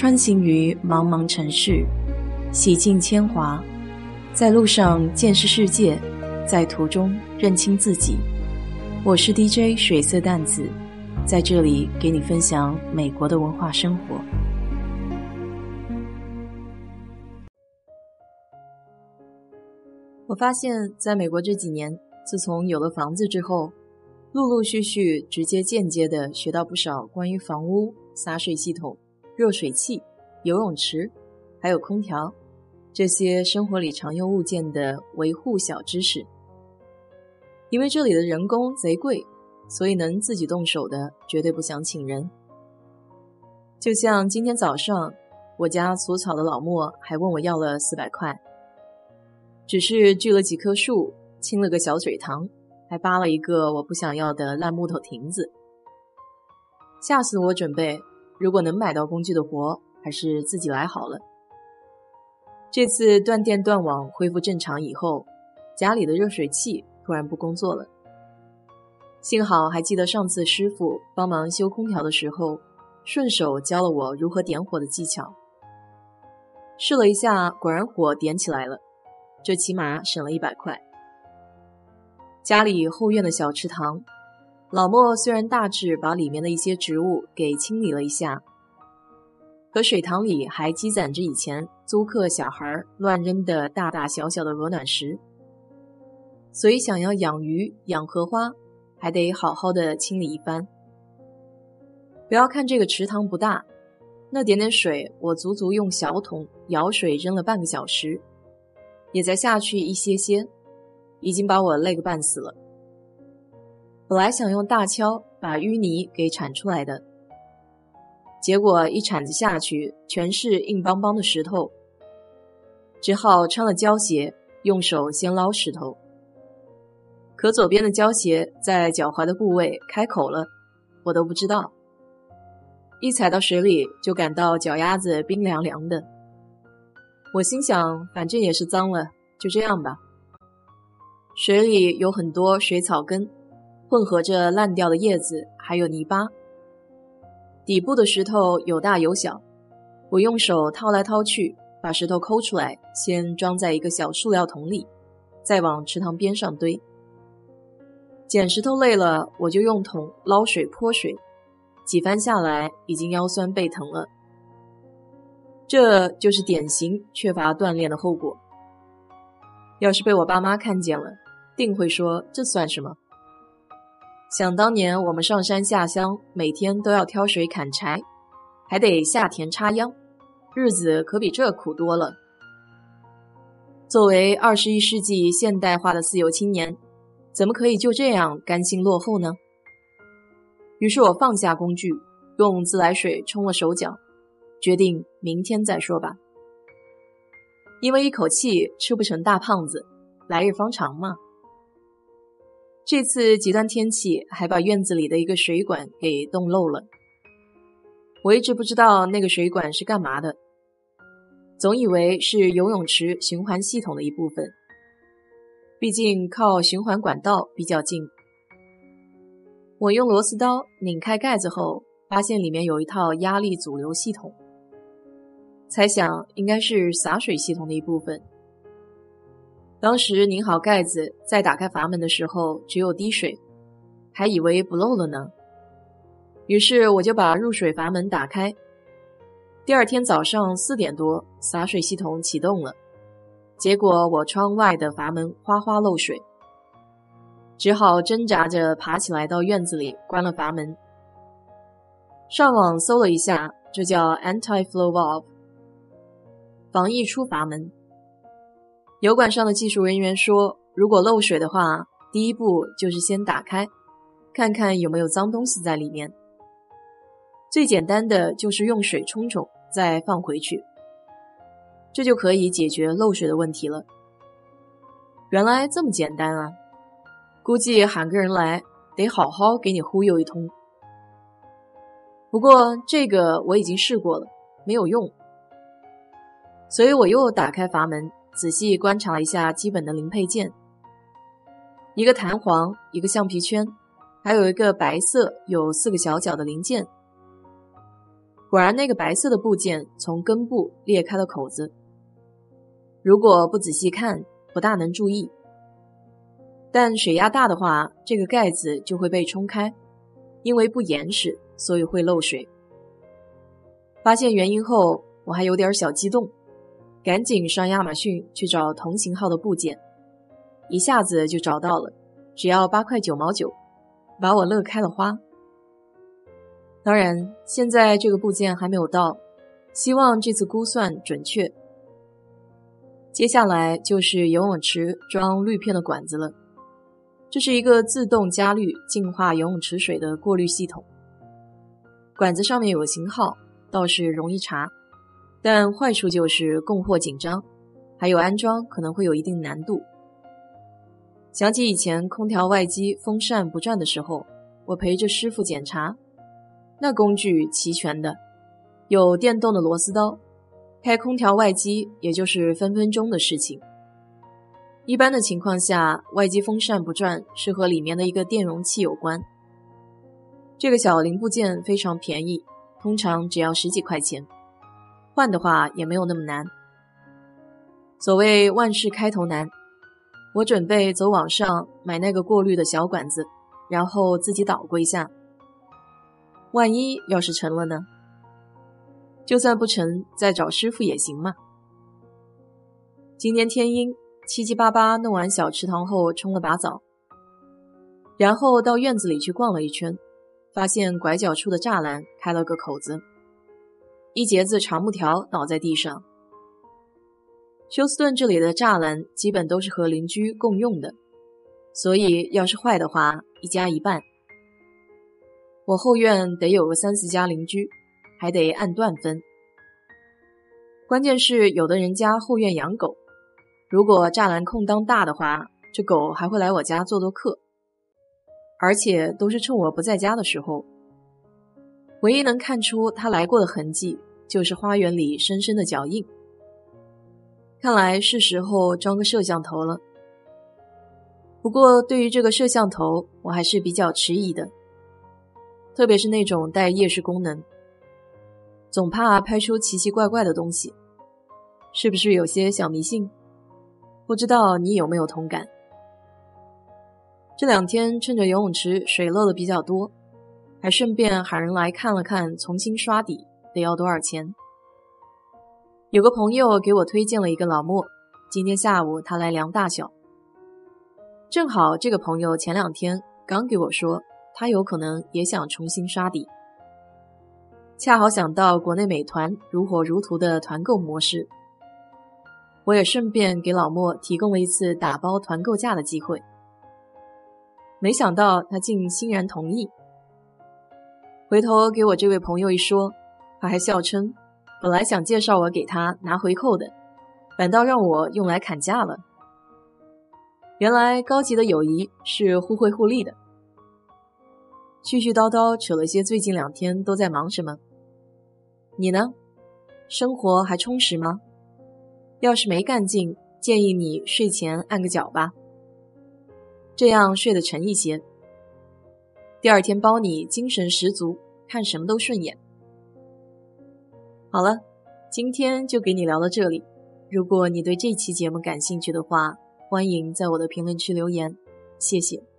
穿行于茫茫城市，洗尽铅华，在路上见识世界，在途中认清自己。我是 DJ 水色淡子，在这里给你分享美国的文化生活。我发现，在美国这几年，自从有了房子之后，陆陆续续、直接间接的学到不少关于房屋、洒水系统、热水器、游泳池，还有空调这些生活里常用物件的维护小知识。因为这里的人工贼贵，所以能自己动手的绝对不想请人。就像今天早上，我家除草的老莫还问我要了四百块，只是锯了几棵树，清了个小水塘，还扒了一个我不想要的烂木头亭子，下次我！准备如果能买到工具的活，还是自己来好了。这次断电断网恢复正常以后，家里的热水器。突然不工作了，幸好还记得上次师傅帮忙修空调的时候，顺手教了我如何点火的技巧。试了一下，果然火点起来了，这起码省了一百块。家里后院的小池塘，老莫虽然大致把里面的一些植物给清理了一下，可水塘里还积攒着以前租客小孩乱扔的大大小小的鹅卵石。所以，想要养鱼、养荷花，还得好好的清理一番。不要看这个池塘不大，那点点水，我足足用小桶舀水扔了半个小时，也才下去一些些，已经把我累个半死了。本来想用大锹把淤泥给铲出来的，结果一铲子下去，全是硬邦邦的石头，只好穿了胶鞋，用手先捞石头。可左边的胶鞋在脚踝的部位开口了，我都不知道。一踩到水里就感到脚丫子冰凉凉的。我心想，反正也是脏了，就这样吧。水里有很多水草根，混合着烂掉的叶子，还有泥巴。底部的石头有大有小，我用手掏来掏去，把石头抠出来，先装在一个小塑料桶里，再往池塘边上堆。捡石头累了，我就用桶捞水泼水，几番下来已经腰酸背疼了。这就是典型缺乏锻炼的后果。要是被我爸妈看见了，定会说这算什么？想当年我们上山下乡，每天都要挑水砍柴，还得下田插秧，日子可比这苦多了。作为二十一世纪现代化的自由青年。怎么可以就这样甘心落后呢？于是我放下工具，用自来水冲了手脚，决定明天再说吧。因为一口气吃不成大胖子，来日方长嘛。这次极端天气还把院子里的一个水管给冻漏了。我一直不知道那个水管是干嘛的，总以为是游泳池循环系统的一部分。毕竟靠循环管道比较近，我用螺丝刀拧开盖子后，发现里面有一套压力阻流系统，猜想应该是洒水系统的一部分。当时拧好盖子，再打开阀门的时候只有滴水，还以为不漏了呢。于是我就把入水阀门打开。第二天早上四点多，洒水系统启动了。结果我窗外的阀门哗哗漏水，只好挣扎着爬起来到院子里关了阀门。上网搜了一下，这叫 anti-flow valve，防溢出阀门。油管上的技术人员说，如果漏水的话，第一步就是先打开，看看有没有脏东西在里面。最简单的就是用水冲冲，再放回去。这就可以解决漏水的问题了。原来这么简单啊！估计喊个人来，得好好给你忽悠一通。不过这个我已经试过了，没有用。所以我又打开阀门，仔细观察了一下基本的零配件：一个弹簧，一个橡皮圈，还有一个白色有四个小角的零件。果然，那个白色的部件从根部裂开了口子。如果不仔细看，不大能注意。但水压大的话，这个盖子就会被冲开，因为不严实，所以会漏水。发现原因后，我还有点小激动，赶紧上亚马逊去找同型号的部件，一下子就找到了，只要八块九毛九，把我乐开了花。当然，现在这个部件还没有到，希望这次估算准确。接下来就是游泳池装滤片的管子了，这是一个自动加滤净化游泳池水的过滤系统。管子上面有型号，倒是容易查，但坏处就是供货紧张，还有安装可能会有一定难度。想起以前空调外机风扇不转的时候，我陪着师傅检查。那工具齐全的，有电动的螺丝刀，开空调外机也就是分分钟的事情。一般的情况下，外机风扇不转是和里面的一个电容器有关。这个小零部件非常便宜，通常只要十几块钱，换的话也没有那么难。所谓万事开头难，我准备走网上买那个过滤的小管子，然后自己捣鼓一下。万一要是成了呢？就算不成，再找师傅也行嘛。今天天阴，七七八八弄完小池塘后，冲了把澡，然后到院子里去逛了一圈，发现拐角处的栅栏开了个口子，一截子长木条倒在地上。休斯顿这里的栅栏基本都是和邻居共用的，所以要是坏的话，一家一半。我后院得有个三四家邻居，还得按段分。关键是有的人家后院养狗，如果栅栏空当大的话，这狗还会来我家做做客，而且都是趁我不在家的时候。唯一能看出它来过的痕迹，就是花园里深深的脚印。看来是时候装个摄像头了。不过对于这个摄像头，我还是比较迟疑的。特别是那种带夜视功能，总怕拍出奇奇怪怪的东西，是不是有些小迷信？不知道你有没有同感？这两天趁着游泳池水漏的比较多，还顺便喊人来看了看，重新刷底得要多少钱？有个朋友给我推荐了一个老莫，今天下午他来量大小，正好这个朋友前两天刚给我说。他有可能也想重新刷底，恰好想到国内美团如火如荼的团购模式，我也顺便给老莫提供了一次打包团购价的机会。没想到他竟欣然同意。回头给我这位朋友一说，他还笑称，本来想介绍我给他拿回扣的，反倒让我用来砍价了。原来高级的友谊是互惠互利的。絮絮叨叨扯了些，最近两天都在忙什么？你呢？生活还充实吗？要是没干劲，建议你睡前按个脚吧，这样睡得沉一些。第二天包你精神十足，看什么都顺眼。好了，今天就给你聊到这里。如果你对这期节目感兴趣的话，欢迎在我的评论区留言，谢谢。